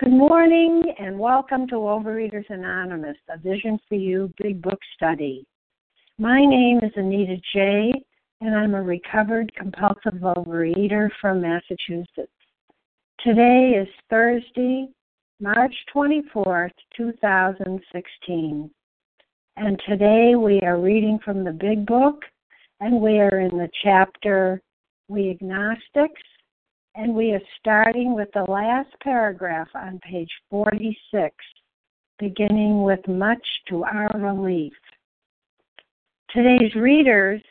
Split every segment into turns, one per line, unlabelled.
Good morning and welcome to Overeaters Anonymous, a Vision for You Big Book Study. My name is Anita J., and I'm a recovered compulsive overeater from Massachusetts. Today is Thursday, March 24th, 2016. And today we are reading from the Big Book, and we are in the chapter We Agnostics, and we are starting with the last paragraph on page 46, beginning with much to our relief. Today's readers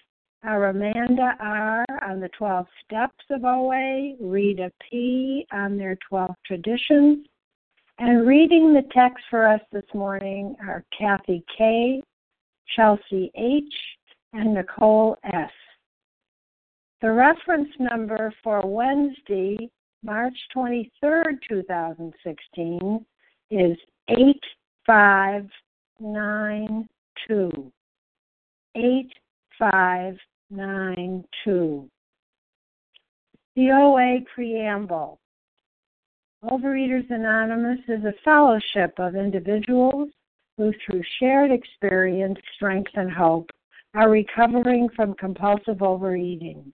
are Amanda R. on the 12 steps of OA, Rita P. on their 12 traditions, and reading the text for us this morning are Kathy K., Chelsea H., and Nicole S. The reference number for Wednesday, March 23rd, 2016 is 8592. 8592. The OA Preamble. Overeaters Anonymous is a fellowship of individuals who, through shared experience, strength, and hope, are recovering from compulsive overeating.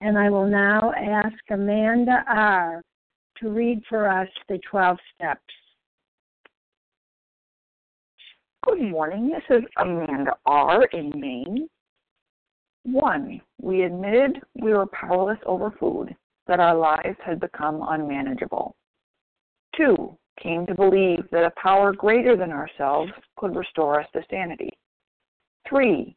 and I will now ask Amanda R. to read for us the 12 steps.
Good morning. This is Amanda R. in Maine. One, we admitted we were powerless over food, that our lives had become unmanageable. Two, came to believe that a power greater than ourselves could restore us to sanity. Three,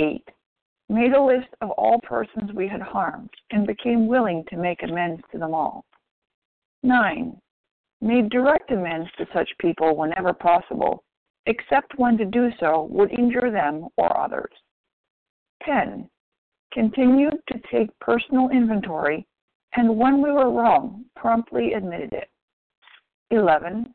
8. Made a list of all persons we had harmed and became willing to make amends to them all. 9. Made direct amends to such people whenever possible, except when to do so would injure them or others. 10. Continued to take personal inventory and when we were wrong, promptly admitted it. 11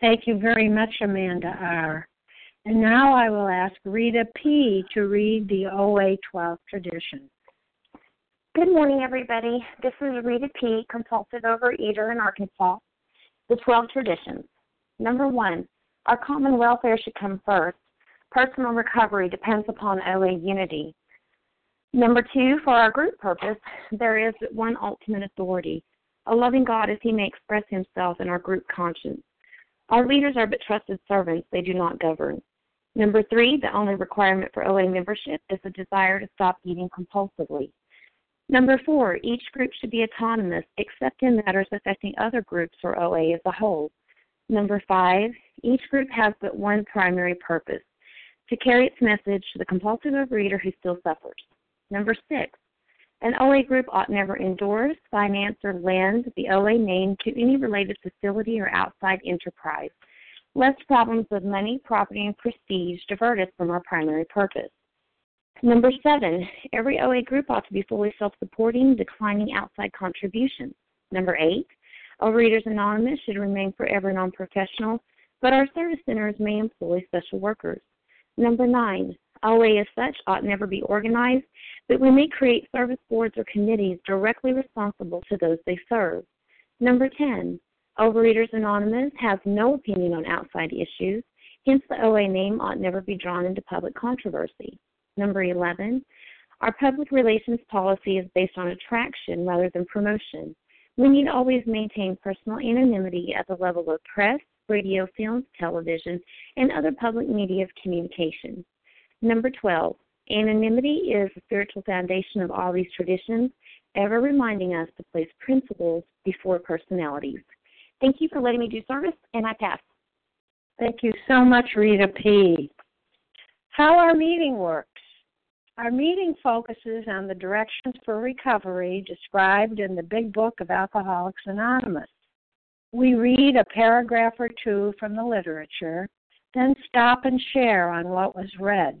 Thank you very much, Amanda R. And now I will ask Rita P. to read the OA 12 tradition.
Good morning, everybody. This is Rita P., compulsive overeater in Arkansas. The 12 traditions. Number one, our common welfare should come first. Personal recovery depends upon OA unity. Number two, for our group purpose, there is one ultimate authority, a loving God as he may express himself in our group conscience. Our leaders are but trusted servants, they do not govern. Number three, the only requirement for OA membership is a desire to stop eating compulsively. Number four, each group should be autonomous except in matters affecting other groups or OA as a whole. Number five, each group has but one primary purpose to carry its message to the compulsive overeater who still suffers. Number six, an OA group ought never endorse, finance, or lend the OA name to any related facility or outside enterprise, lest problems of money, property, and prestige divert us from our primary purpose. Number seven, every OA group ought to be fully self supporting, declining outside contributions. Number eight, Overeaters Anonymous should remain forever non professional, but our service centers may employ special workers. Number nine, OA as such ought never be organized, but we may create service boards or committees directly responsible to those they serve. Number 10, Overeaters Anonymous has no opinion on outside issues, hence the OA name ought never be drawn into public controversy. Number 11, our public relations policy is based on attraction rather than promotion. We need always maintain personal anonymity at the level of press, radio, films, television, and other public media of communication. Number 12, anonymity is the spiritual foundation of all these traditions, ever reminding us to place principles before personalities. Thank you for letting me do service, and I pass.
Thank you so much, Rita P. How our meeting works. Our meeting focuses on the directions for recovery described in the Big Book of Alcoholics Anonymous. We read a paragraph or two from the literature, then stop and share on what was read.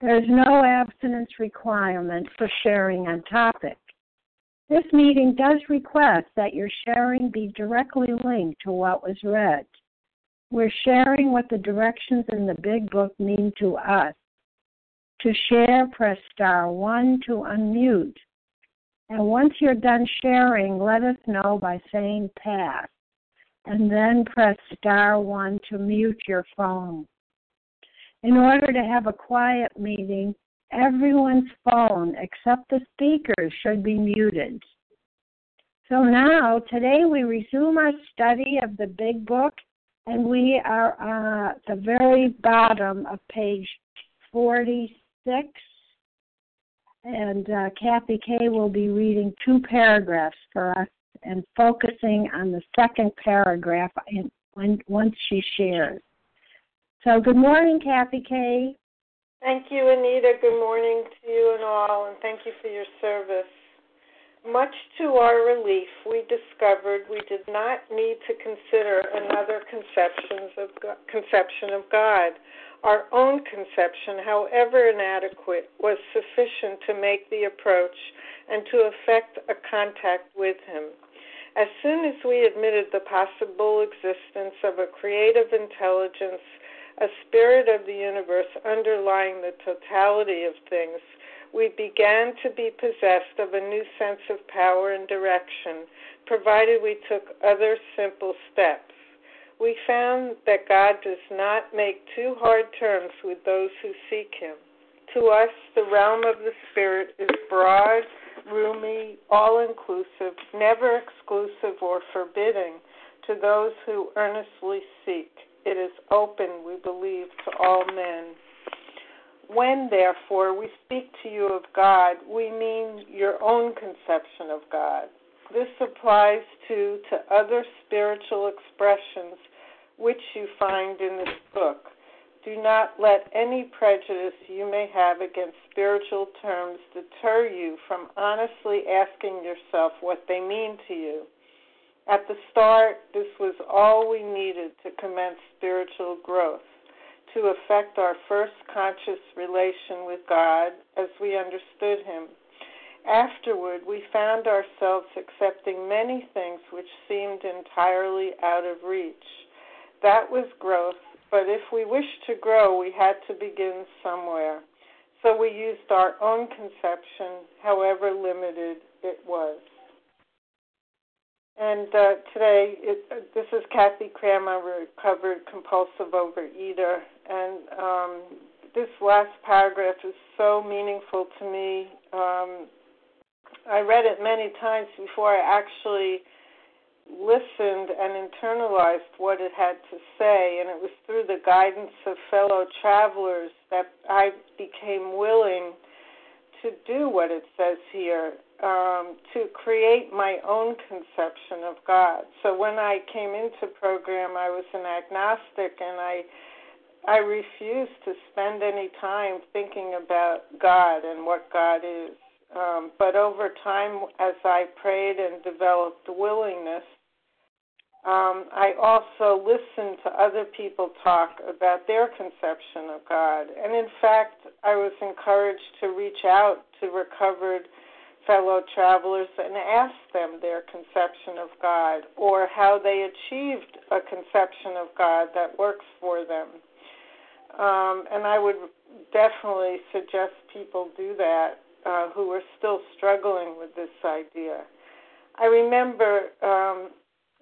There is no abstinence requirement for sharing on topic. This meeting does request that your sharing be directly linked to what was read. We're sharing what the directions in the Big Book mean to us. To share, press star 1 to unmute. And once you're done sharing, let us know by saying pass. And then press star 1 to mute your phone. In order to have a quiet meeting, everyone's phone except the speakers should be muted. So now, today we resume our study of the Big Book, and we are at the very bottom of page 46. And uh, Kathy K will be reading two paragraphs for us and focusing on the second paragraph in, when, once she shares. So, good morning, Kathy K.
Thank you, Anita. Good morning to you and all, and thank you for your service. Much to our relief, we discovered we did not need to consider another conceptions of God, conception of God. Our own conception, however inadequate, was sufficient to make the approach and to effect a contact with Him. As soon as we admitted the possible existence of a creative intelligence a spirit of the universe underlying the totality of things, we began to be possessed of a new sense of power and direction, provided we took other simple steps. We found that God does not make too hard terms with those who seek Him. To us, the realm of the Spirit is broad, roomy, all inclusive, never exclusive or forbidding to those who earnestly seek. It is open, we believe, to all men. When, therefore, we speak to you of God, we mean your own conception of God. This applies to to other spiritual expressions which you find in this book. Do not let any prejudice you may have against spiritual terms deter you from honestly asking yourself what they mean to you. At the start, this was all we needed to commence spiritual growth, to effect our first conscious relation with God as we understood Him. Afterward, we found ourselves accepting many things which seemed entirely out of reach. That was growth, but if we wished to grow, we had to begin somewhere. So we used our own conception, however limited it was. And uh, today, it, uh, this is Kathy Cram, a recovered compulsive overeater. And um, this last paragraph is so meaningful to me. Um, I read it many times before I actually listened and internalized what it had to say, and it was through the guidance of fellow travelers that I became willing to do what it says here um, to create my own conception of God. So when I came into program, I was an agnostic, and I I refused to spend any time thinking about God and what God is. Um, but over time, as I prayed and developed willingness, um, I also listened to other people talk about their conception of God. And in fact, I was encouraged to reach out to recovered fellow travelers and ask them their conception of God or how they achieved a conception of God that works for them. Um, and I would definitely suggest people do that uh, who are still struggling with this idea. I remember um,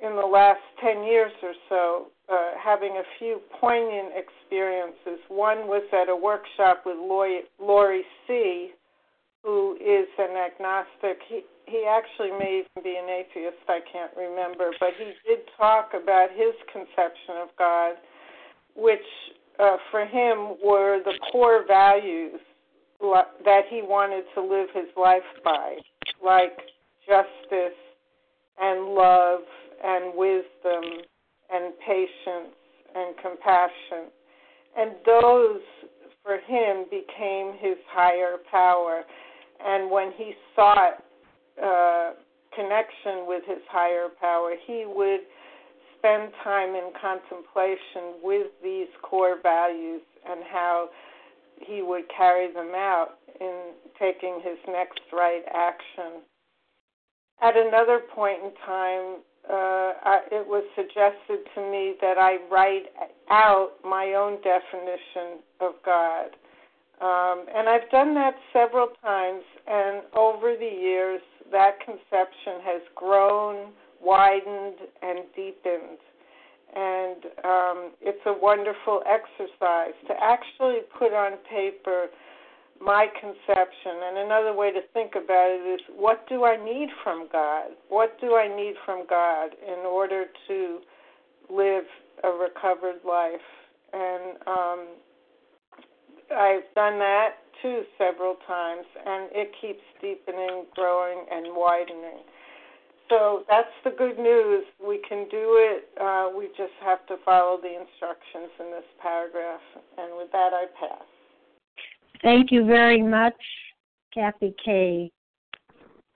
in the last 10 years or so uh, having a few poignant experiences. One was at a workshop with Laurie C., who is an agnostic. He he actually may even be an atheist. I can't remember, but he did talk about his conception of God, which uh, for him were the core values that he wanted to live his life by, like justice and love and wisdom and patience and compassion. And those, for him, became his higher power. And when he sought uh, connection with his higher power, he would spend time in contemplation with these core values and how he would carry them out in taking his next right action. At another point in time, uh, I, it was suggested to me that I write out my own definition of God. Um, and I've done that several times, and over the years, that conception has grown, widened, and deepened. And um, it's a wonderful exercise to actually put on paper my conception. And another way to think about it is what do I need from God? What do I need from God in order to live a recovered life? And um, I've done that too several times, and it keeps deepening, growing, and widening. So that's the good news. We can do it. Uh, we just have to follow the instructions in this paragraph. And with that, I pass.
Thank you very much, Kathy K.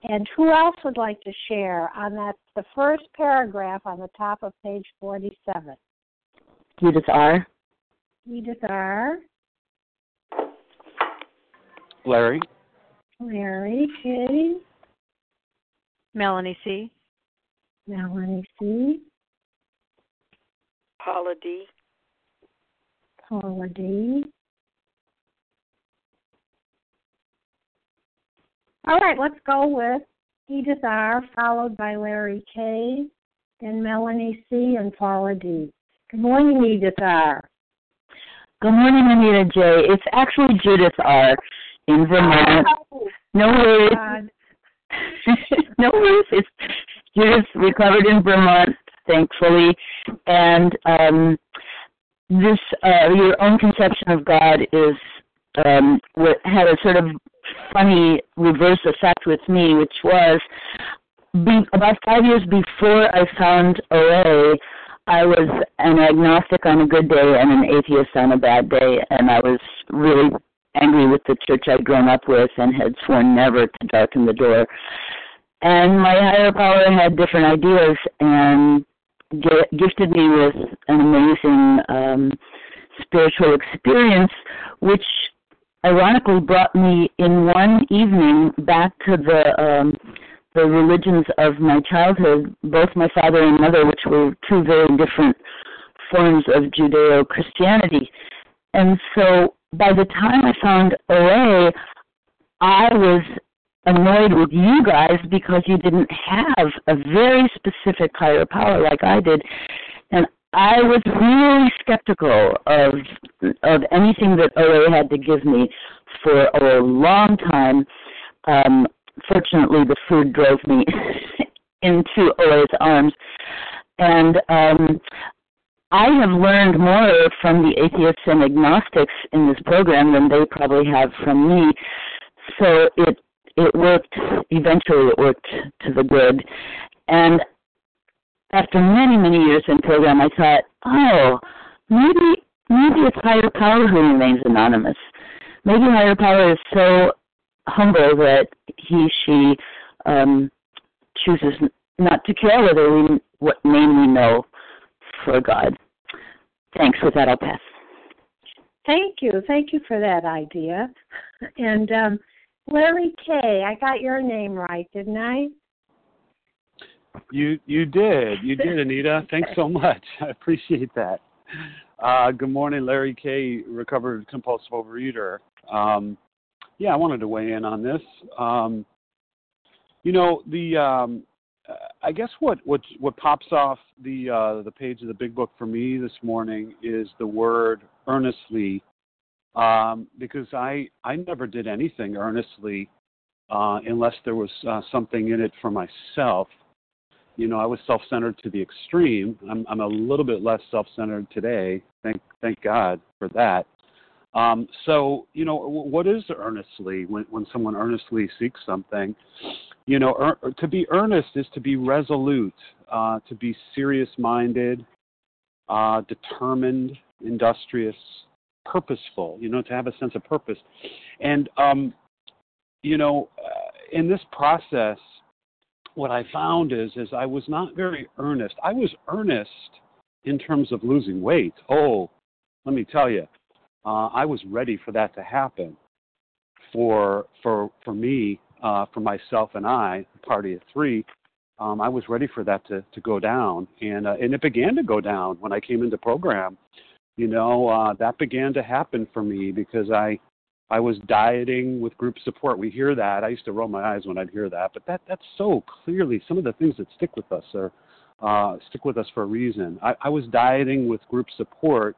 And who else would like to share on that the first paragraph on the top of page 47?
Edith R.
Edith R.
Larry.
Larry K.
Melanie C.
Melanie C.
Paula D.
Paula D. All right, let's go with Edith R., followed by Larry K., then Melanie C., and Paula D. Good morning, Edith R.
Good morning, Anita J. It's actually Judith R. in Vermont. Oh, no worries. no worries. It's just recovered in Vermont, thankfully, and um, this uh, your own conception of God is um, what had a sort of funny reverse effect with me, which was be, about five years before I found OA, I was an agnostic on a good day and an atheist on a bad day, and I was really angry with the church I'd grown up with and had sworn never to darken the door. And my higher power had different ideas and gifted me with an amazing um, spiritual experience, which ironically brought me in one evening back to the um, the religions of my childhood, both my father and mother, which were two very different forms of Judeo Christianity. And so by the time I found OA, I was annoyed with you guys because you didn't have a very specific higher power like I did. And I was really skeptical of of anything that OA had to give me for a long time. Um, fortunately, the food drove me into OA's arms, and um, I have learned more from the atheists and agnostics in this program than they probably have from me. So it it worked. Eventually, it worked to the good, and after many, many years in program, I thought, oh, maybe maybe it's higher power who remains anonymous. Maybe higher power is so humble that he, she um, chooses not to care whether we what name we know for God. Thanks. With that, I'll pass.
Thank you. Thank you for that idea. And um, Larry K, I got your name right, didn't I?
You you did. You did, Anita. Thanks so much. I appreciate that. Uh, good morning, Larry K, recovered compulsive overeater. Um, yeah, I wanted to weigh in on this. Um, you know, the um, I guess what what what pops off the uh, the page of the big book for me this morning is the word earnestly, um, because I I never did anything earnestly uh, unless there was uh, something in it for myself you know, I was self-centered to the extreme. I'm, I'm a little bit less self-centered today. Thank, thank God for that. Um, so, you know, what is earnestly when, when someone earnestly seeks something? You know, er, to be earnest is to be resolute, uh, to be serious-minded, uh, determined, industrious, purposeful. You know, to have a sense of purpose, and um, you know, uh, in this process, what I found is is I was not very earnest. I was earnest in terms of losing weight. Oh, let me tell you, uh, I was ready for that to happen. For for for me, uh, for myself and I, party of three, um, I was ready for that to to go down, and uh, and it began to go down when I came into program. You know, uh, that began to happen for me because I I was dieting with group support. We hear that. I used to roll my eyes when I'd hear that, but that that's so clearly some of the things that stick with us are uh, stick with us for a reason. I, I was dieting with group support.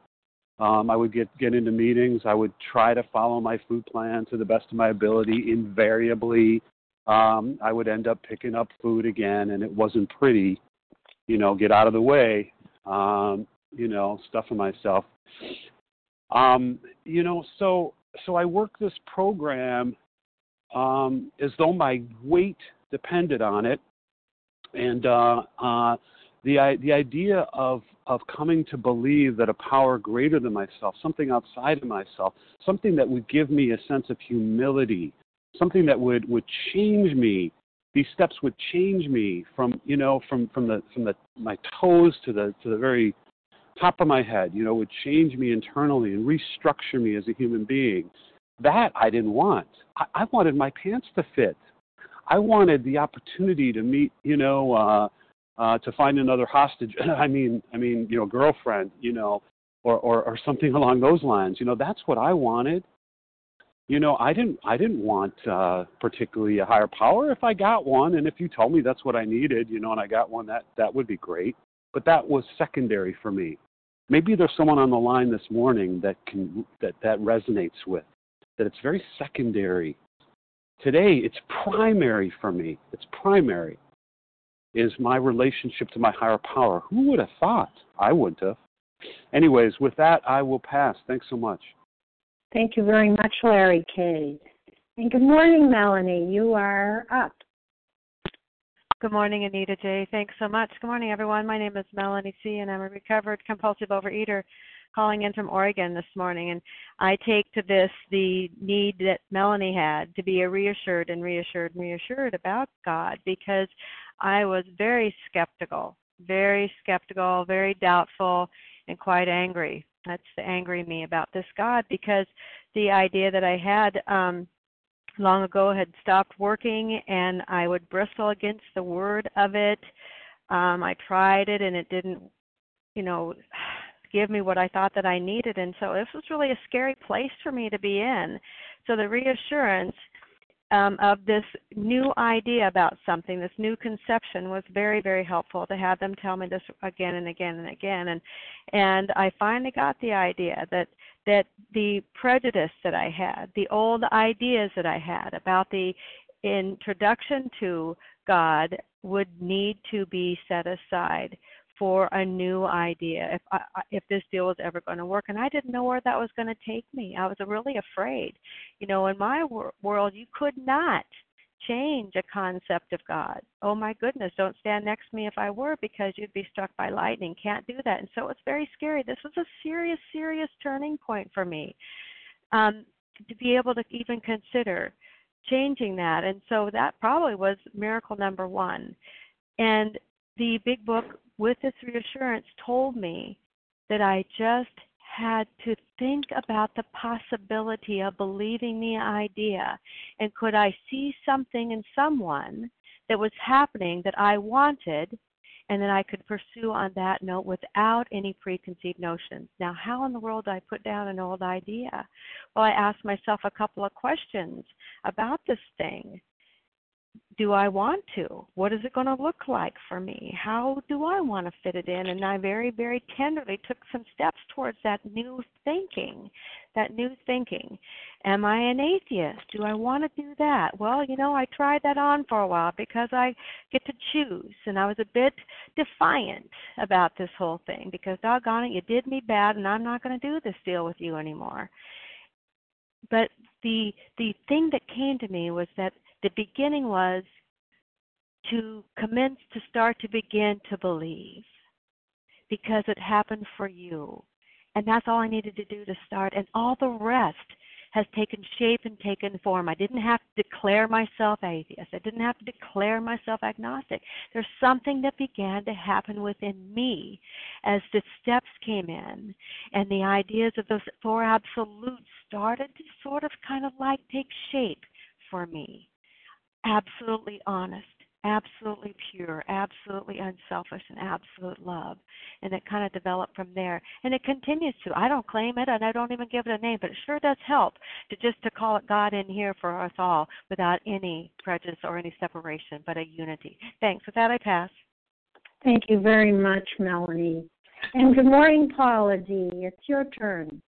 Um, I would get get into meetings. I would try to follow my food plan to the best of my ability. Invariably, um, I would end up picking up food again, and it wasn't pretty. You know, get out of the way. Um, you know, stuffing myself. Um, you know, so so I work this program um, as though my weight depended on it, and uh, uh, the the idea of of coming to believe that a power greater than myself, something outside of myself, something that would give me a sense of humility, something that would would change me. These steps would change me from you know from from the from the my toes to the to the very top of my head, you know, would change me internally and restructure me as a human being. That I didn't want. I, I wanted my pants to fit. I wanted the opportunity to meet, you know, uh, uh, to find another hostage. I mean, I mean, you know, girlfriend, you know, or, or or something along those lines. You know, that's what I wanted. You know, I didn't I didn't want uh, particularly a higher power. If I got one, and if you told me that's what I needed, you know, and I got one, that that would be great. But that was secondary for me maybe there's someone on the line this morning that can that that resonates with that it's very secondary today it's primary for me it's primary is my relationship to my higher power who would have thought i wouldn't have anyways with that i will pass thanks so much
thank you very much larry k and good morning melanie you are up
Good morning, Anita J. Thanks so much. Good morning, everyone. My name is Melanie C., and I'm a recovered compulsive overeater calling in from Oregon this morning. And I take to this the need that Melanie had to be a reassured and reassured and reassured about God because I was very skeptical, very skeptical, very doubtful, and quite angry That's the angry me about this God because the idea that I had um long ago had stopped working and I would bristle against the word of it. Um I tried it and it didn't you know give me what I thought that I needed and so this was really a scary place for me to be in. So the reassurance um, of this new idea about something, this new conception, was very, very helpful to have them tell me this again and again and again. And and I finally got the idea that that the prejudice that I had, the old ideas that I had about the introduction to God would need to be set aside for a new idea if I, if this deal was ever going to work and I didn't know where that was going to take me. I was really afraid. You know, in my wor- world you could not change a concept of God. Oh my goodness, don't stand next to me if I were because you'd be struck by lightning. Can't do that. And so it's very scary. This was a serious serious turning point for me. Um to be able to even consider changing that. And so that probably was miracle number 1. And the big book with this reassurance told me that I just had to think about the possibility of believing the idea and could I see something in someone that was happening that I wanted and then I could pursue on that note without any preconceived notions. Now, how in the world do I put down an old idea? Well, I asked myself a couple of questions about this thing do I want to? What is it going to look like for me? How do I want to fit it in? And I very, very tenderly took some steps towards that new thinking, that new thinking. Am I an atheist? Do I want to do that? Well, you know, I tried that on for a while because I get to choose, and I was a bit defiant about this whole thing because doggone it, you did me bad, and I'm not going to do this deal with you anymore. But the the thing that came to me was that the beginning was to commence to start to begin to believe because it happened for you. And that's all I needed to do to start. And all the rest has taken shape and taken form. I didn't have to declare myself atheist. I didn't have to declare myself agnostic. There's something that began to happen within me as the steps came in and the ideas of those four absolutes started to sort of kind of like take shape for me absolutely honest, absolutely pure, absolutely unselfish, and absolute love. And it kind of developed from there. And it continues to. I don't claim it and I don't even give it a name, but it sure does help to just to call it God in here for us all without any prejudice or any separation, but a unity. Thanks. With that I pass.
Thank you very much, Melanie. And good morning, Paula D. It's your turn.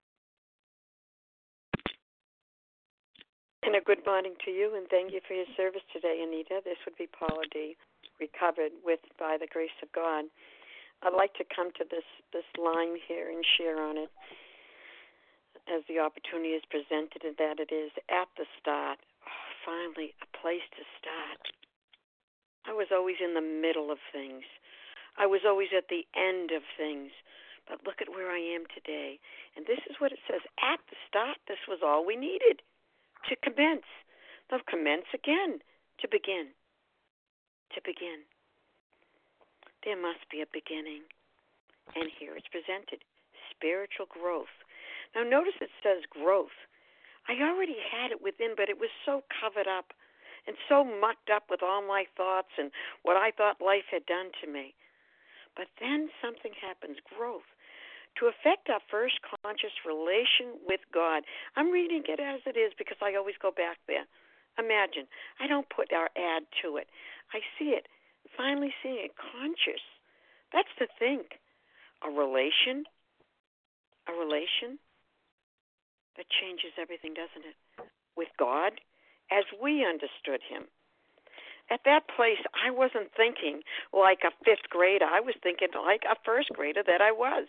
And a good morning to you, and thank you for your service today, Anita. This would be Paula D. Recovered with by the grace of God. I'd like to come to this this line here and share on it as the opportunity is presented, and that it is at the start. Oh, finally, a place to start. I was always in the middle of things. I was always at the end of things. But look at where I am today. And this is what it says at the start, this was all we needed to commence. Now commence again, to begin. To begin. There must be a beginning. And here it's presented spiritual growth. Now, notice it says growth. I already had it within, but it was so covered up and so mucked up with all my thoughts and what I thought life had done to me. But then something happens growth to affect our first conscious relation with God. I'm reading it as it is because I always go back there. Imagine, I don't put our add to it. I see it, finally seeing it conscious. That's the thing. A relation, a relation that changes everything, doesn't it? With God, as we understood Him. At that place, I wasn't thinking like a fifth grader. I was thinking like a first grader that I was.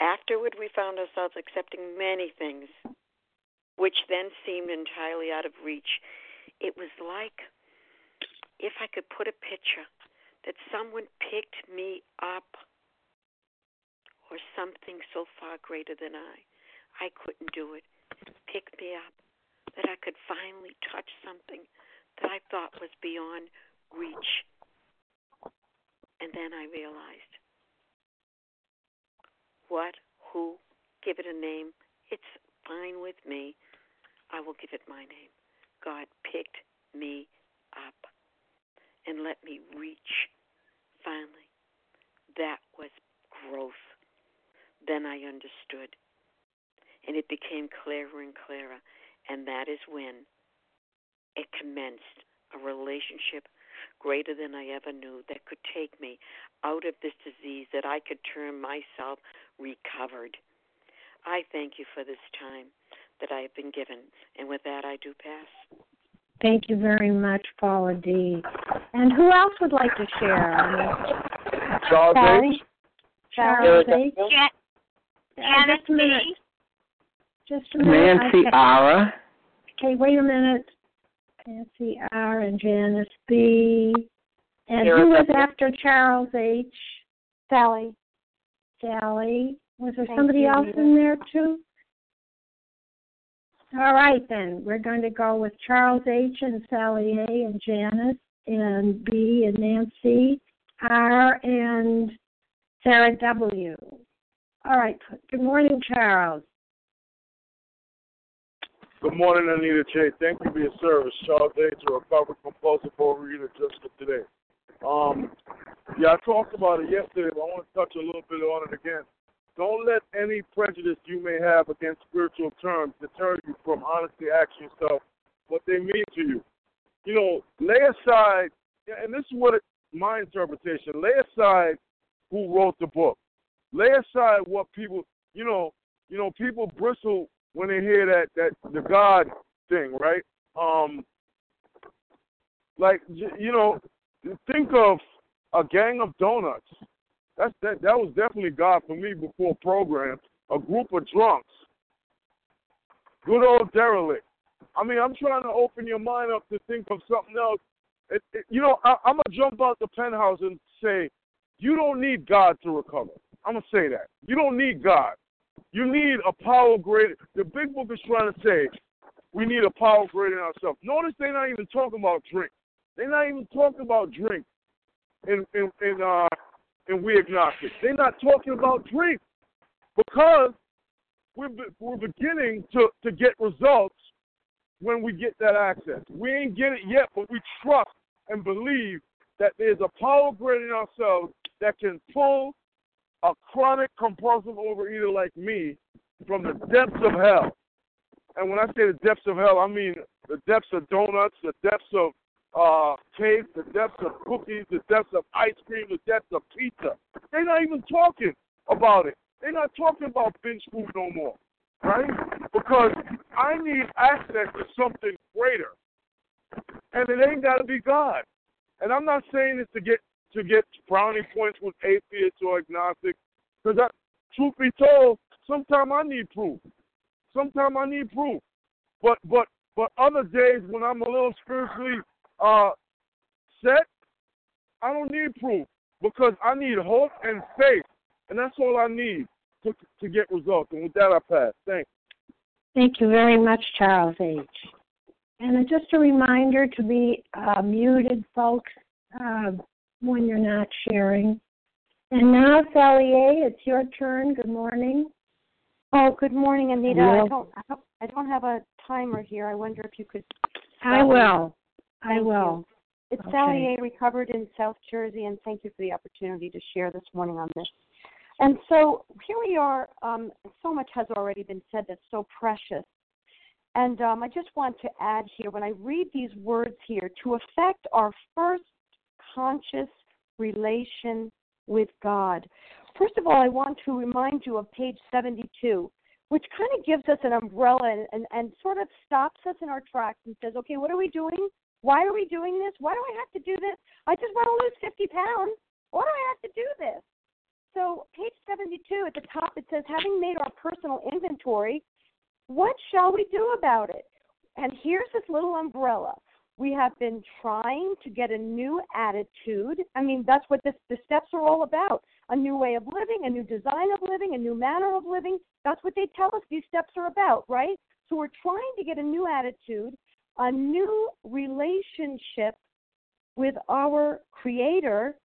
Afterward, we found ourselves accepting many things, which then seemed entirely out of reach. It was like if I could put a picture that someone picked me up or something so far greater than I. I couldn't do it. Pick me up. That I could finally touch something that I thought was beyond reach. And then I realized what, who, give it a name, it's fine with me. I will give it my name. God picked me up and let me reach finally. That was growth. Then I understood. And it became clearer and clearer. And that is when it commenced a relationship greater than I ever knew that could take me out of this disease, that I could term myself recovered. I thank you for this time that I have been given. And with that, I do pass.
Thank you very much, Paula D. And who else would like to share?
Charles H.
Charles H.
Janice
just a. Just a minute.
Nancy. Ara.
Okay, wait a minute. Nancy R. and Janice B. And who was after Charles H?
Sally.
Sally. Was there
Thank
somebody
you,
else
Rita.
in there too? All right then. We're going to go with Charles H and Sally A and Janice and B and Nancy R and Sarah W. All right. Good morning, Charles.
Good morning, Anita J. Thank you for your service. Charles H. a recovered compulsive overeater just for today. Um, yeah, I talked about it yesterday, but I want to touch a little bit on it again. Don't let any prejudice you may have against spiritual terms deter you from honestly asking yourself what they mean to you. You know, lay aside, and this is what it, my interpretation. Lay aside who wrote the book. Lay aside what people, you know, you know, people bristle when they hear that that the God thing, right? Um, like you know, think of a gang of donuts. That's that. That was definitely God for me before program. A group of drunks. Good old derelict. I mean, I'm trying to open your mind up to think of something else. It, it, you know, I, I'm gonna jump out the penthouse and say, you don't need God to recover. I'm gonna say that. You don't need God. You need a power greater. The big book is trying to say we need a power greater than ourselves. Notice they're not even talking about drink. They're not even talking about drink in in in uh in we. They're not talking about drink because we're we're beginning to to get results when we get that access. We ain't get it yet, but we trust and believe that there's a power greater than ourselves that can pull a chronic compulsive overeater like me from the depths of hell. And when I say the depths of hell, I mean the depths of donuts, the depths of uh, cake, the depths of cookies, the depths of ice cream, the depths of pizza. They're not even talking about it. They're not talking about binge food no more, right? Because I need access to something greater, and it ain't got to be God. And I'm not saying this to get to get brownie points with atheists or agnostics, because truth be told, sometimes I need proof. Sometimes I need proof. But but but other days when I'm a little spiritually uh, set, I don't need proof because I need hope and faith, and that's all I need to to get results. And with that, I pass. Thanks.
Thank you very much, Charles H. And just a reminder to be uh, muted, folks, uh, when you're not sharing. And now, Sally A., it's your turn. Good morning.
Oh, good morning, Anita.
Hello.
I don't, I don't, I don't have a timer here. I wonder if you could.
I will. I
Thank
will.
It's
Okay.
Sally A. recovered in South Jersey, and thank you for the opportunity to share this morning on this. And so here we are. Um, so much has already been said that's so precious. And um, I just want to add here when I read these words here to affect our first conscious relation with God. First of all, I want to remind you of page 72, which kind of gives us an umbrella and, and, and sort of stops us in our tracks and says, okay, what are we doing? Why are we doing this? Why do I have to do this? I just want to lose 50 pounds. Why do I have to do this? So, page 72 at the top, it says, having made our personal inventory, what shall we do about it? And here's this little umbrella. We have been trying to get a new attitude. I mean, that's what this, the steps are all about a new way of living, a new design of living, a new manner of living. That's what they tell us these steps are about, right? So we're trying to get a new attitude, a new relationship with our Creator.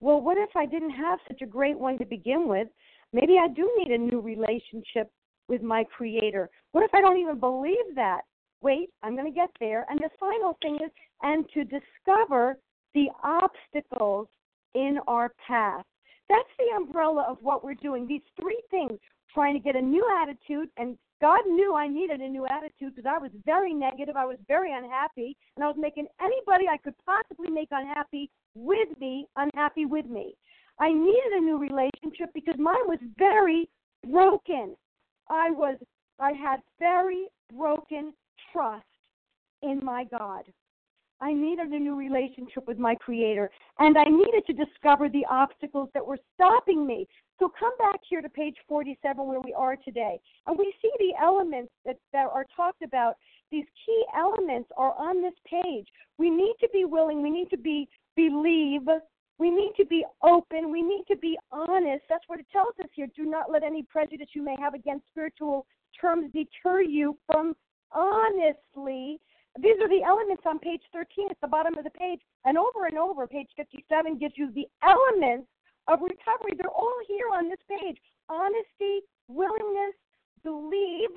Well, what if I didn't have such a great one to begin with? Maybe I do need a new relationship with my creator. What if I don't even believe that? Wait, I'm going to get there. And the final thing is, and to discover the obstacles in our path. That's the umbrella of what we're doing. These three things trying to get a new attitude, and God knew I needed a new attitude because I was very negative. I was very unhappy, and I was making anybody I could possibly make unhappy with me unhappy with me. I needed a new relationship because mine was very broken. I was I had very broken trust in my God. I needed a new relationship with my Creator, and I needed to discover the obstacles that were stopping me. So come back here to page 47 where we are today, and we see the elements that, that are talked about. These key elements are on this page. We need to be willing, we need to be believe, we need to be open, we need to be honest. That's what it tells us here. Do not let any prejudice you may have against spiritual terms deter you from honestly these are the elements on page 13 at the bottom of the page. And over and over, page 57 gives you the elements of recovery. They're all here on this page honesty, willingness, believe,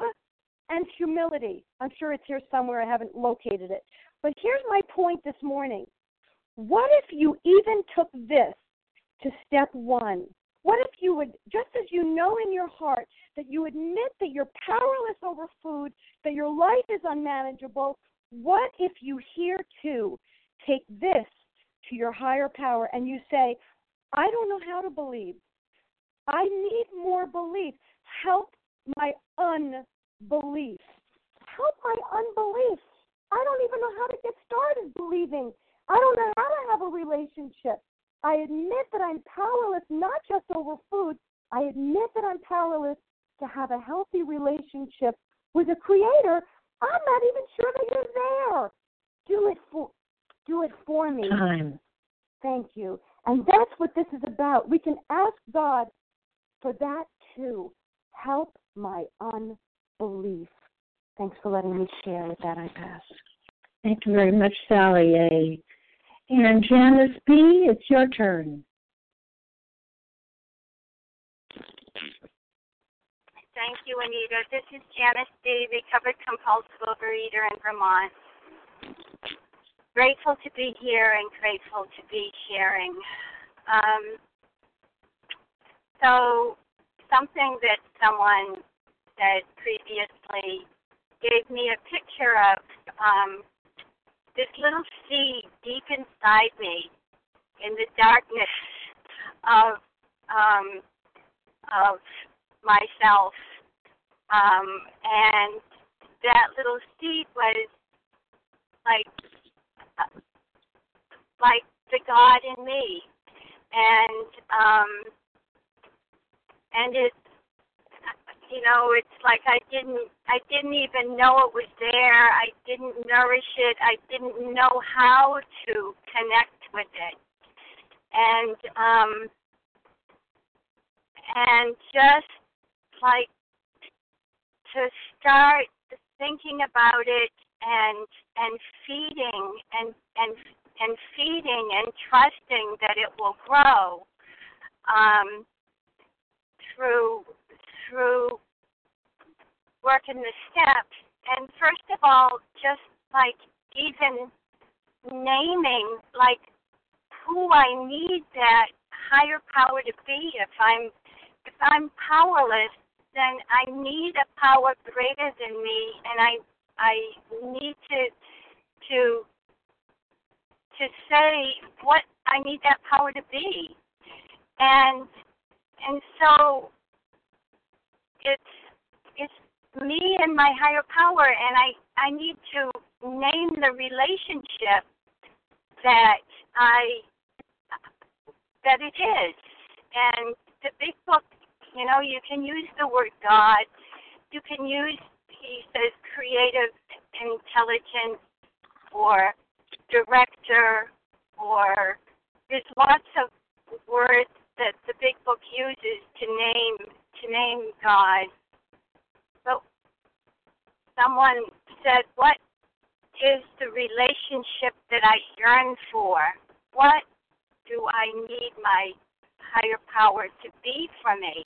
and humility. I'm sure it's here somewhere. I haven't located it. But here's my point this morning. What if you even took this to step one? What if you would, just as you know in your heart that you admit that you're powerless over food, that your life is unmanageable, what if you here too take this to your higher power and you say, I don't know how to believe. I need more belief. Help my unbelief. Help my unbelief. I don't even know how to get started believing. I don't know how to have a relationship. I admit that I'm powerless not just over food, I admit that I'm powerless to have a healthy relationship with a creator I'm not even sure that you're there. Do it for do it for me.
Time.
Thank you. And that's what this is about. We can ask God for that too. Help my unbelief. Thanks for letting me share. With that, I pass.
Thank you very much, Sally A. And Janice B., it's your turn.
Thank you, Anita. This is Janice D., recovered compulsive overeater in Vermont. Grateful to be here and grateful to be sharing. Um, so, something that someone said previously gave me a picture of um, this little seed deep inside me in the darkness of um, of myself. Um, and that little seed was like like the God in me. And um and it you know, it's like I didn't I didn't even know it was there. I didn't nourish it. I didn't know how to connect with it. And um and just like to start thinking about it and and feeding and and and feeding and trusting that it will grow um, through through working the steps. And first of all, just like even naming like who I need that higher power to be if I'm if I'm powerless, then I need a power greater than me, and I I need to to to say what I need that power to be, and and so it's it's me and my higher power, and I I need to name the relationship that I that it is, and the big book, you know, you can use the word God. You can use, he says, creative intelligence or director or there's lots of words that the big book uses to name to name God. But someone said, What is the relationship that I yearn for? What do I need my higher power to be for me.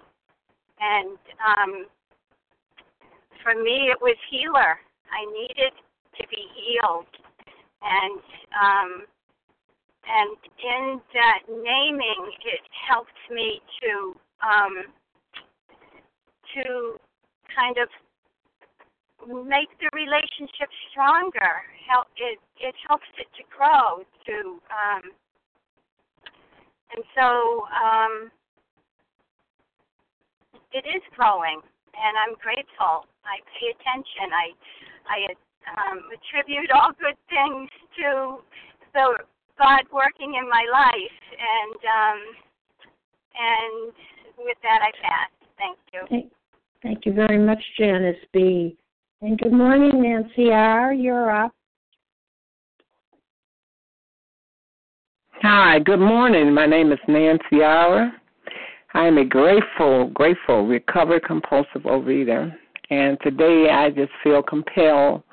and um, for me, it was healer. I needed to be healed, and um, and in that naming, it helped me to um, to kind of make the relationship stronger. Help it it helps it to grow. To um, and so um, it is growing, and I'm grateful. I pay attention. I I um, attribute all good things to the God working in my life, and um, and with that I pass. Thank you.
Thank, thank you very much, Janice B. And good morning, Nancy R. You're up.
Hi, good morning. My name is Nancy R. I am a grateful, grateful, recovered compulsive overeater. And today I just feel compelled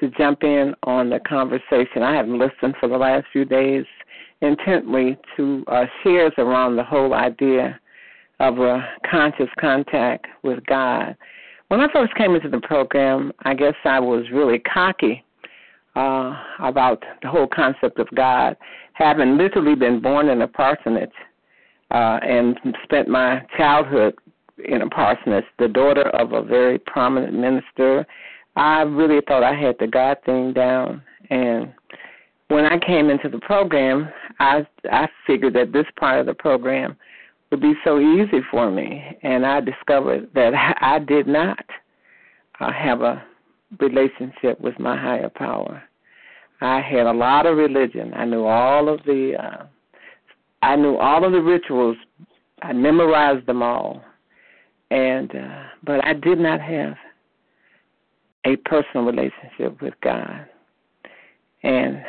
to jump in on the conversation. I have listened for the last few days intently to uh, shares around the whole idea of a conscious contact with God. When I first came into the program, I guess I was really cocky uh, about the whole concept of God, having literally been born in a parsonage uh, and spent my childhood in a parsonage, the daughter of a very prominent minister. I really thought I had the God thing down, and when I came into the program, I I figured that this part of the program would be so easy for me. And I discovered that I did not uh, have a relationship with my higher power. I had a lot of religion. I knew all of the uh, I knew all of the rituals. I memorized them all. And uh, but I did not have a personal relationship with God. And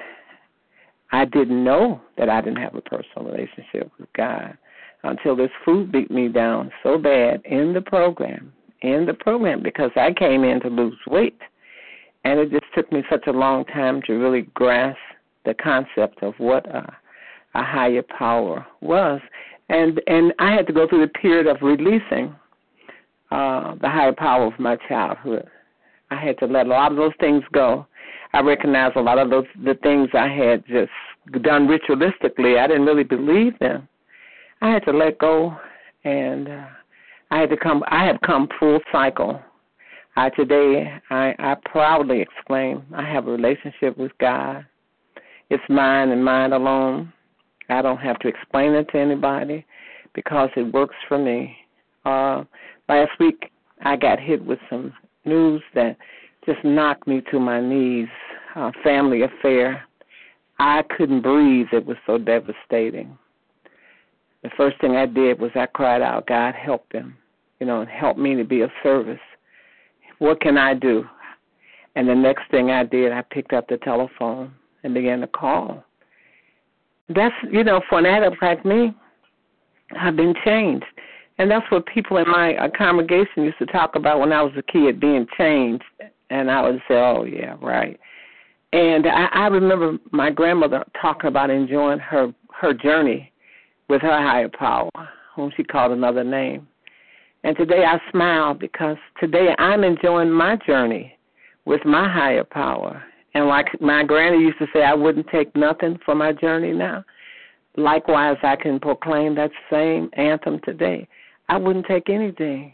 I didn't know that I didn't have a personal relationship with God until this food beat me down so bad in the program, in the program, because I came in to lose weight. And it just took me such a long time to really grasp the concept of what a, a higher power was. And and I had to go through the period of releasing uh, the higher power of my childhood. I had to let a lot of those things go. I recognized a lot of those the things I had just done ritualistically. I didn't really believe them. I had to let go, and uh, I had to come. I have come full cycle. I today I, I proudly exclaim I have a relationship with God. It's mine and mine alone. I don't have to explain it to anybody because it works for me. Uh, last week I got hit with some news that just knocked me to my knees. A family affair. I couldn't breathe. It was so devastating the first thing I did was I cried out, God, help them, you know, and help me to be of service. What can I do? And the next thing I did, I picked up the telephone and began to call. That's, you know, for an addict like me, I've been changed. And that's what people in my uh, congregation used to talk about when I was a kid, being changed. And I would say, oh, yeah, right. And I, I remember my grandmother talking about enjoying her her journey with her higher power, whom she called another name. And today I smile because today I'm enjoying my journey with my higher power. And like my granny used to say, I wouldn't take nothing for my journey now. Likewise, I can proclaim that same anthem today. I wouldn't take anything.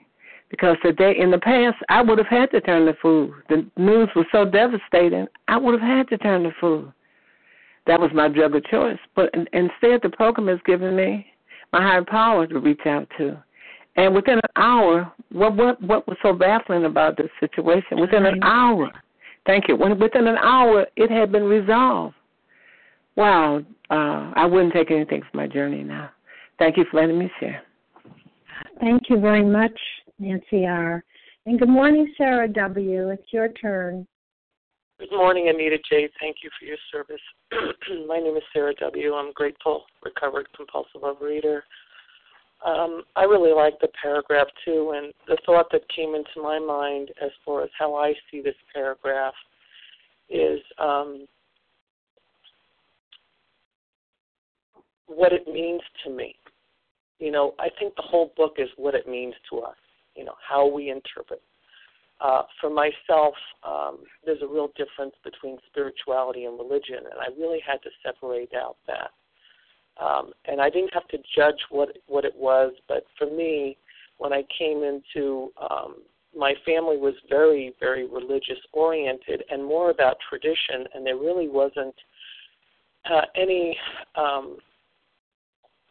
Because today, in the past, I would have had to turn to food. The news was so devastating, I would have had to turn to food. That was my drug of choice. But instead, the program has given me my higher power to reach out to. And within an hour, what what what was so baffling about this situation? Within an hour, thank you. When within an hour, it had been resolved. Wow, uh, I wouldn't take anything from my journey now. Thank you for letting me share.
Thank you very much, Nancy R. And good morning, Sarah W. It's your turn.
Good morning, Anita J. Thank you for your service. My name is Sarah W. I'm grateful, recovered compulsive overeater. Um, I really like the paragraph too, and the thought that came into my mind as far as how I see this paragraph is um, what it means to me. You know, I think the whole book is what it means to us. you know, how we interpret. Uh, for myself, um, there's a real difference between spirituality and religion, and I really had to separate out that. Um, and I didn't have to judge what what it was, but for me, when I came into um, my family was very very religious oriented and more about tradition, and there really wasn't uh, any um,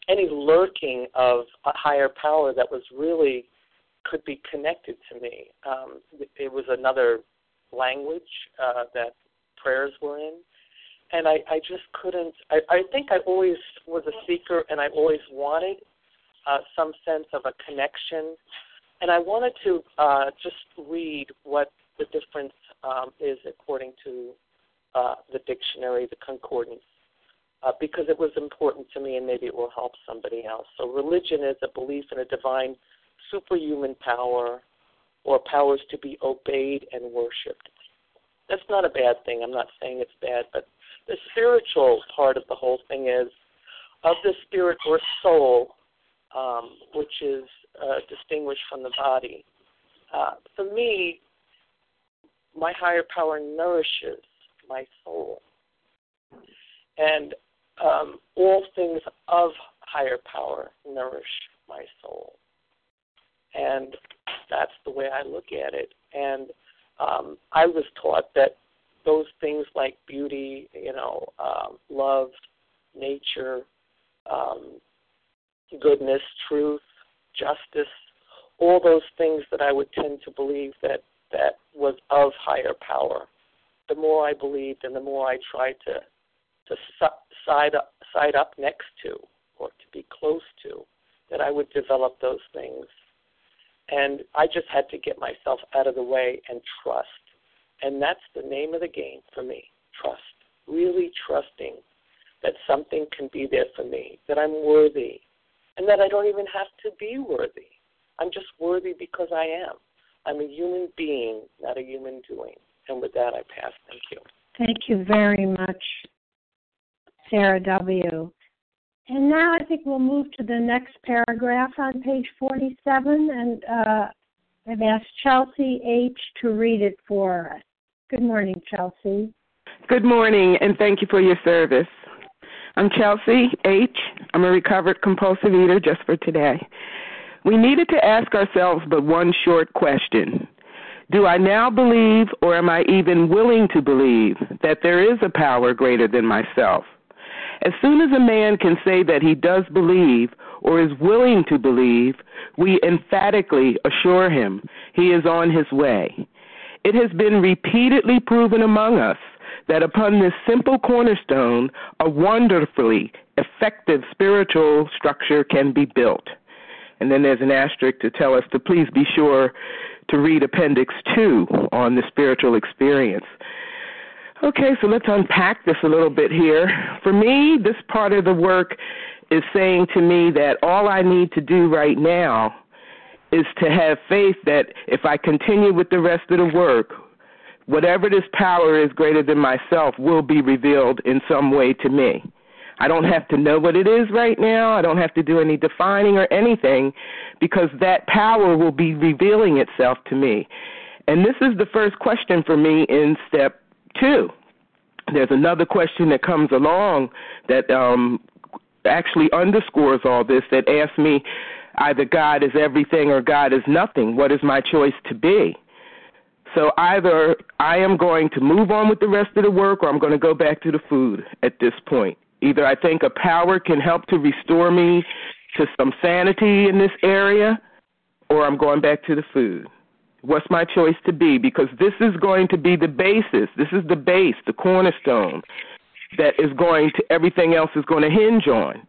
any lurking of a higher power that was really could be connected to me. Um, it was another language uh, that prayers were in, and I, I just couldn't. I, I think I always was a seeker, and I always wanted uh, some sense of a connection, and I wanted to uh, just read what the difference um, is according to uh, the dictionary, the concordance uh, because it was important to me and maybe it will help somebody else. So, religion is a belief in a divine superhuman power or powers to be obeyed and worshiped. That's not a bad thing. I'm not saying it's bad, but the spiritual part of the whole thing is of the spirit or soul, um, which is uh, distinguished from the body. Uh, for me, my higher power nourishes my soul. And um, all things of higher power nourish my soul. And that's the way I look at it. And um, I was taught that those things like beauty, you know, um, love, nature, um, goodness, truth, justice, all those things that I would tend to believe that that was of higher power. The more I believed and the more I tried to to side up, side up next to or to be close to, that I would develop those things. And I just had to get myself out of the way and trust. And that's the name of the game for me trust. Really trusting that something can be there for me, that I'm worthy, and that I don't even have to be worthy. I'm just worthy because I am. I'm a human being, not a human doing. And with that, I pass. Thank you.
Thank you very much. Sarah W. And now I think we'll move to the next paragraph on page 47, and uh, I've asked Chelsea H. to read it for us. Good morning, Chelsea.
Good morning, and thank you for your service. I'm Chelsea H. I'm a recovered compulsive eater just for today. We needed to ask ourselves but one short question Do I now believe, or am I even willing to believe, that there is a power greater than myself? As soon as a man can say that he does believe or is willing to believe, we emphatically assure him he is on his way. It has been repeatedly proven among us that upon this simple cornerstone, a wonderfully effective spiritual structure can be built. And then there's an asterisk to tell us to please be sure to read Appendix 2 on the spiritual experience. Okay, so let's unpack this a little bit here. For me, this part of the work is saying to me that all I need to do right now is to have faith that if I continue with the rest of the work, whatever this power is greater than myself will be revealed in some way to me. I don't have to know what it is right now. I don't have to do any defining or anything because that power will be revealing itself to me. And this is the first question for me in step two. There's another question that comes along that um, actually underscores all this that asks me either God is everything or God is nothing. What is my choice to be? So either I am going to move on with the rest of the work or I'm going to go back to the food at this point. Either I think a power can help to restore me to some sanity in this area or I'm going back to the food. What's my choice to be? Because this is going to be the basis. This is the base, the cornerstone that is going to everything else is going to hinge on.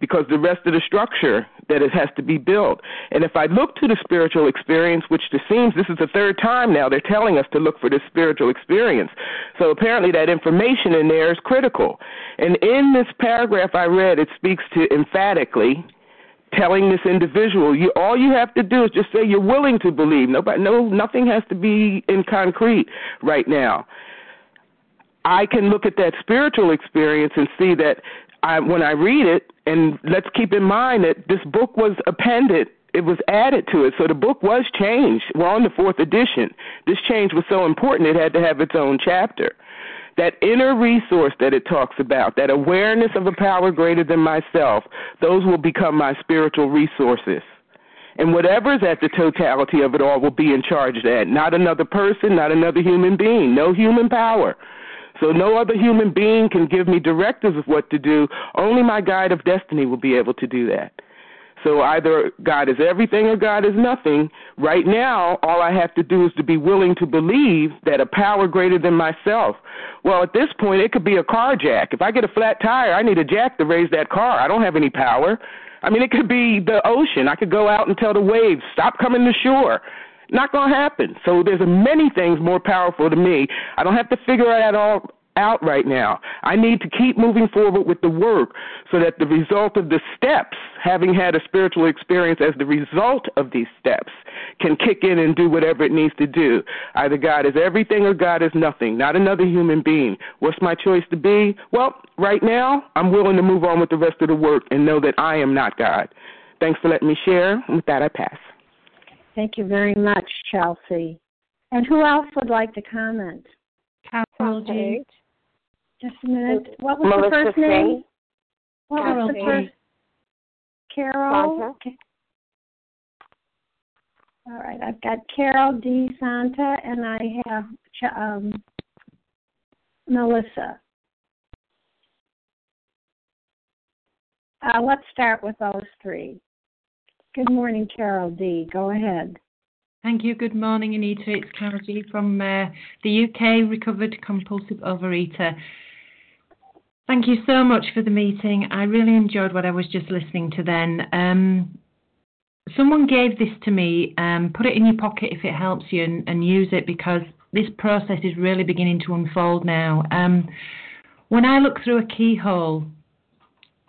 Because the rest of the structure that it has to be built. And if I look to the spiritual experience, which it seems this is the third time now they're telling us to look for this spiritual experience. So apparently that information in there is critical. And in this paragraph I read, it speaks to emphatically telling this individual you all you have to do is just say you're willing to believe nobody no nothing has to be in concrete right now i can look at that spiritual experience and see that I, when I read it, and let's keep in mind that this book was appended, it was added to it, so the book was changed. We're on the fourth edition. This change was so important, it had to have its own chapter. That inner resource that it talks about, that awareness of a power greater than myself, those will become my spiritual resources. And whatever's at the totality of it all will be in charge of that. Not another person, not another human being, no human power. So no other human being can give me directives of what to do. Only my guide of destiny will be able to do that. So either God is everything or God is nothing. Right now, all I have to do is to be willing to believe that a power greater than myself. Well, at this point, it could be a car jack. If I get a flat tire, I need a jack to raise that car. I don't have any power. I mean, it could be the ocean. I could go out and tell the waves, stop coming to shore. Not going to happen. So there's many things more powerful to me. I don't have to figure it out all out right now. I need to keep moving forward with the work so that the result of the steps, having had a spiritual experience as the result of these steps, can kick in and do whatever it needs to do. Either God is everything or God is nothing, not another human being. What's my choice to be? Well, right now, I'm willing to move on with the rest of the work and know that I am not God. Thanks for letting me share. With that, I pass.
Thank you very much, Chelsea. And who else would like to comment?
Carol G.
Just a minute. What was
Melissa
the first name? What
Carol
was the first? Carol. Okay. All right, I've got Carol D. Santa, and I have um, Melissa. Uh, let's start with those three. Good morning, Carol D. Go ahead.
Thank you. Good morning, Anita. It's Carol G from uh, the UK, recovered compulsive overeater. Thank you so much for the meeting. I really enjoyed what I was just listening to then. Um, someone gave this to me. Um, put it in your pocket if it helps you and, and use it because this process is really beginning to unfold now. Um, when I look through a keyhole,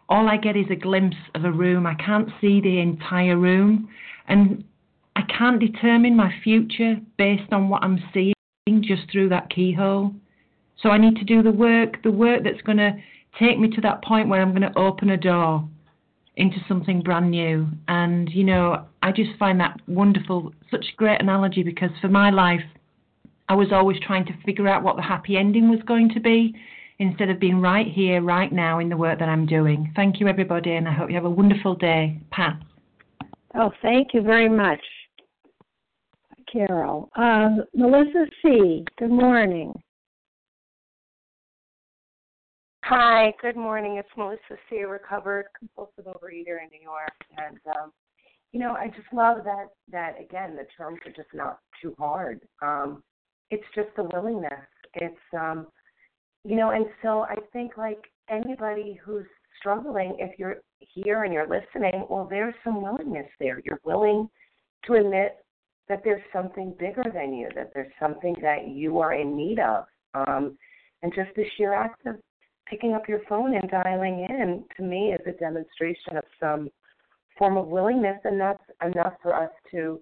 all I get is a glimpse of a room. I can't see the entire room. And I can't determine my future based on what I'm seeing just through that keyhole. So I need to do the work, the work that's going to take me to that point where I'm going to open a door into something brand new. And, you know, I just find that wonderful, such a great analogy because for my life, I was always trying to figure out what the happy ending was going to be instead of being right here, right now in the work that I'm doing. Thank you, everybody, and I hope you have a wonderful day. Pat.
Oh, thank you very much, Carol. Uh, Melissa C. Good morning.
Hi, good morning. It's Melissa C., recovered compulsive overeater in New York, and um, you know, I just love that. That again, the terms are just not too hard. Um, it's just the willingness. It's um, you know, and so I think like anybody who's struggling, if you're here and you're listening, well, there's some willingness there. You're willing to admit that there's something bigger than you, that there's something that you are in need of. Um, and just the sheer act of picking up your phone and dialing in to me is a demonstration of some form of willingness, and that's enough for us to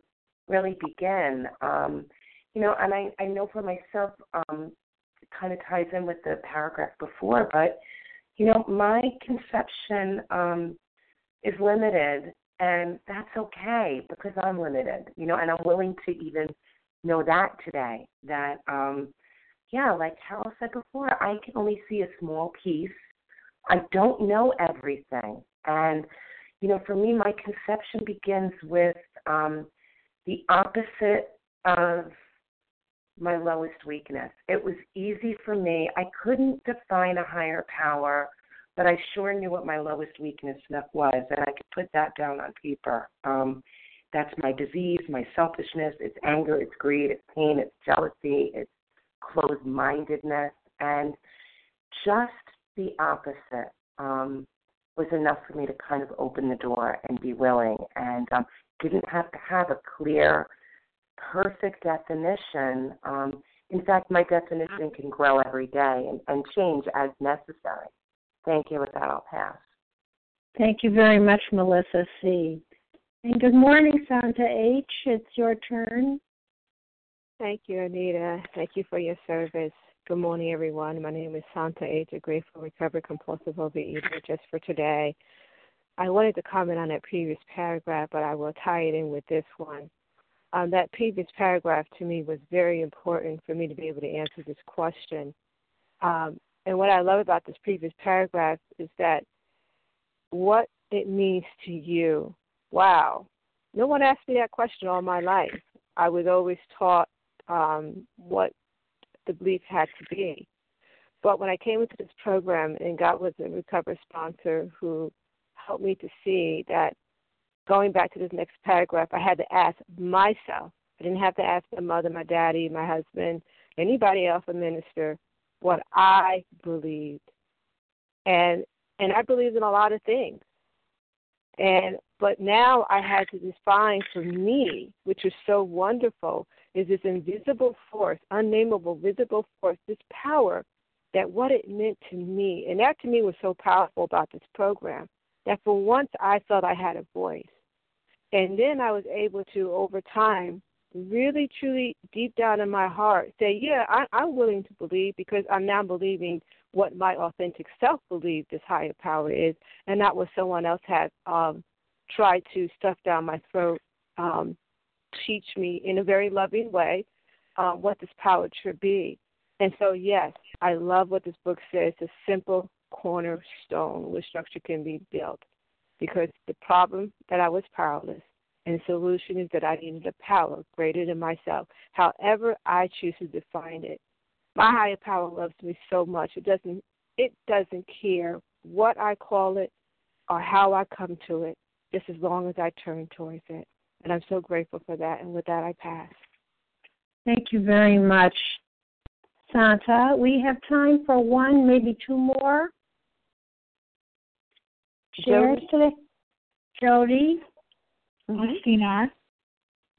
really begin. Um, you know, and I, I know for myself, um, it kind of ties in with the paragraph before, but you know, my conception um, is limited, and that's okay because I'm limited. You know, and I'm willing to even know that today. That um, yeah, like Carol said before, I can only see a small piece. I don't know everything. And, you know, for me, my conception begins with um, the opposite of my lowest weakness. It was easy for me. I couldn't define a higher power, but I sure knew what my lowest weakness was, and I could put that down on paper. Um, that's my disease, my selfishness, it's anger, it's greed, it's pain, it's jealousy, it's closed mindedness, and just the opposite um, was enough for me to kind of open the door and be willing, and um, didn't have to have a clear, perfect definition. Um, in fact, my definition can grow every day and, and change as necessary. Thank you. With that, I'll pass.
Thank you very much, Melissa C. And good morning, Santa H. It's your turn.
Thank you, Anita. Thank you for your service. Good morning, everyone. My name is Santa H., a grateful, recovered, compulsive overeater. Just for today, I wanted to comment on that previous paragraph, but I will tie it in with this one. Um, that previous paragraph to me was very important for me to be able to answer this question. Um, and what I love about this previous paragraph is that what it means to you. Wow. No one asked me that question all my life. I was always taught um, what the belief had to be. But when I came into this program and got with a recovery sponsor who helped me to see that going back to this next paragraph, I had to ask myself. I didn't have to ask my mother, my daddy, my husband, anybody else, a minister, what I believed. And and I believed in a lot of things. And but now I had to define for me, which was so wonderful, is this invisible force, unnameable, visible force, this power that what it meant to me, and that to me was so powerful about this program, that for once I felt I had a voice. And then I was able to, over time, really, truly, deep down in my heart, say, yeah, I, I'm willing to believe because I'm now believing what my authentic self believed this higher power is, and not what someone else had um, tried to stuff down my throat, um, teach me in a very loving way um, what this power should be. And so, yes, I love what this book says. A simple cornerstone where structure can be built. Because the problem that I was powerless, and the solution is that I needed a power greater than myself. However, I choose to define it. My higher power loves me so much. It doesn't. It doesn't care what I call it or how I come to it, just as long as I turn towards it. And I'm so grateful for that. And with that, I pass.
Thank you very much, Santa. We have time for one, maybe two more. Shares today. Jody.
Mm-hmm. Tina.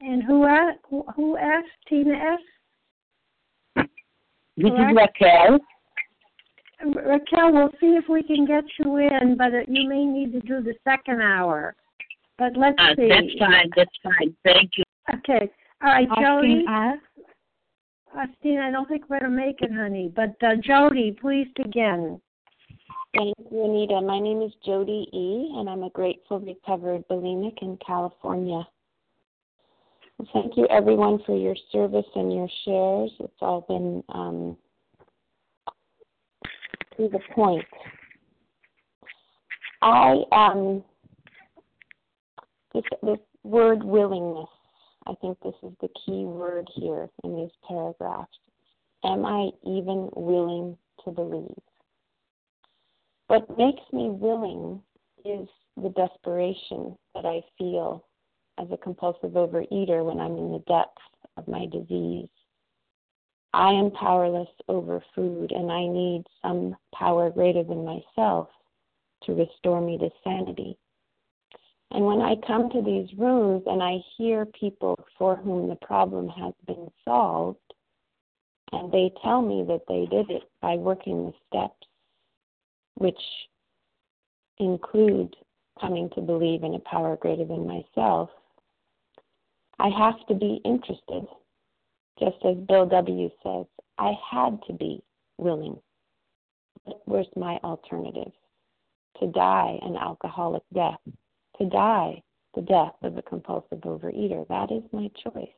And who asked? Who asked? Tina S.
This is Raquel.
Raquel, we'll see if we can get you in, but you may need to do the second hour. But let's
uh,
see.
That's fine. That's fine. Thank you.
Okay. All right, Jody.
S.
Austin, I don't think we're going to make it, honey. But uh, Jody, please begin.
Thank you, Anita. My name is Jody E., and I'm a grateful recovered bulimic in California. Thank you, everyone, for your service and your shares. It's all been um, to the point. I um, this, this word willingness. I think this is the key word here in these paragraphs. Am I even willing to believe? What makes me willing is the desperation that I feel as a compulsive overeater when I'm in the depths of my disease. I am powerless over food, and I need some power greater than myself to restore me to sanity. And when I come to these rooms and I hear people for whom the problem has been solved, and they tell me that they did it by working the steps, which include coming to believe in a power greater than myself, I have to be interested. Just as Bill W. says, I had to be willing. But where's my alternative? To die an alcoholic death to die the death of a compulsive overeater. That is my choice.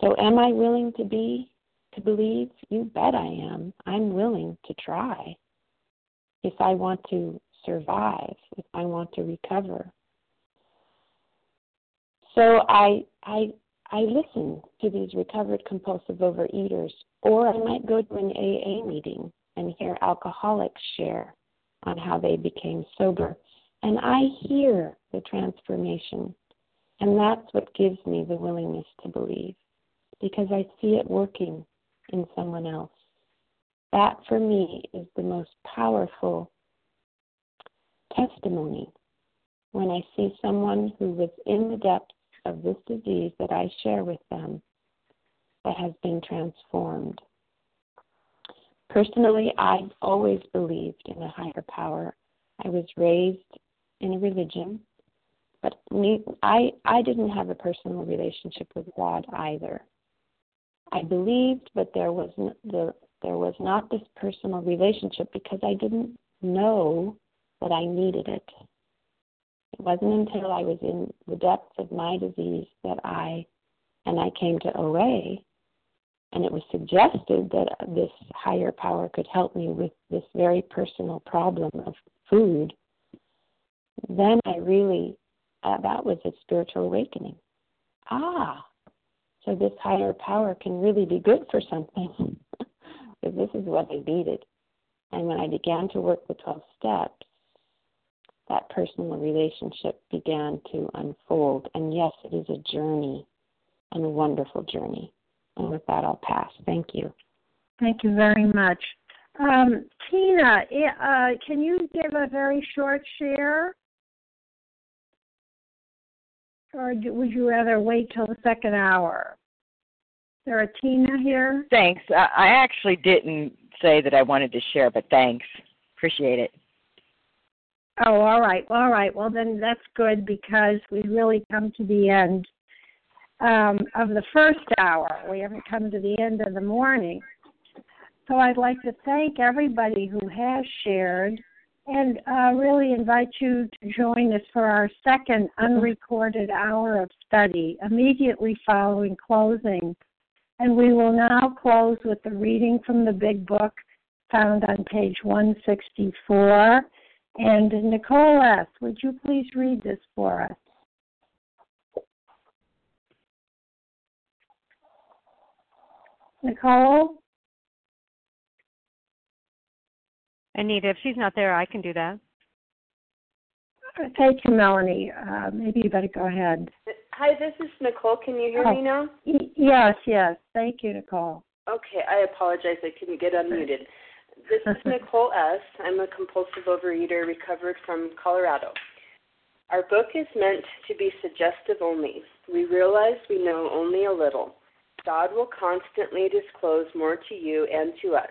So am I willing to be to believe? You bet I am. I'm willing to try. If I want to survive, if I want to recover. So I I I listen to these recovered compulsive overeaters, or I might go to an AA meeting and hear alcoholics share on how they became sober. And I hear the transformation. And that's what gives me the willingness to believe because I see it working in someone else. That for me is the most powerful testimony when I see someone who was in the depths of this disease that I share with them that has been transformed. Personally, I've always believed in a higher power. I was raised in a religion, but me, I I didn't have a personal relationship with God either. I believed, but there was n- the there was not this personal relationship because I didn't know that I needed it. It wasn't until I was in the depths of my disease that I and I came to OA and it was suggested that this higher power could help me with this very personal problem of food. Then I really uh, that was a spiritual awakening. Ah, so this higher power can really be good for something. Because this is what I needed. And when I began to work the 12 steps, that personal relationship began to unfold. And yes, it is a journey and a wonderful journey. And with that, I'll pass. Thank you.
Thank you very much. Um, Tina, uh, can you give a very short share? Or would you rather wait till the second hour? Is there a Tina here?
Thanks. I actually didn't say that I wanted to share, but thanks. Appreciate it.
Oh, all right. All right. Well, then that's good because we really come to the end um, of the first hour. We haven't come to the end of the morning. So I'd like to thank everybody who has shared and uh, really invite you to join us for our second unrecorded hour of study immediately following closing. And we will now close with the reading from the Big Book found on page 164. And Nicole S., would you please read this for us? Nicole?
Anita, if she's not there, I can do that.
Thank you, Melanie. Uh, maybe you better go ahead.
Hi, this is Nicole. Can you hear
Oh.
me now?
Y- yes, yes. Thank you, Nicole.
Okay, I apologize. I couldn't get unmuted. This is Nicole S. I'm a compulsive overeater recovered from Colorado. Our book is meant to be suggestive only. We realize we know only a little. God will constantly disclose more to you and to us.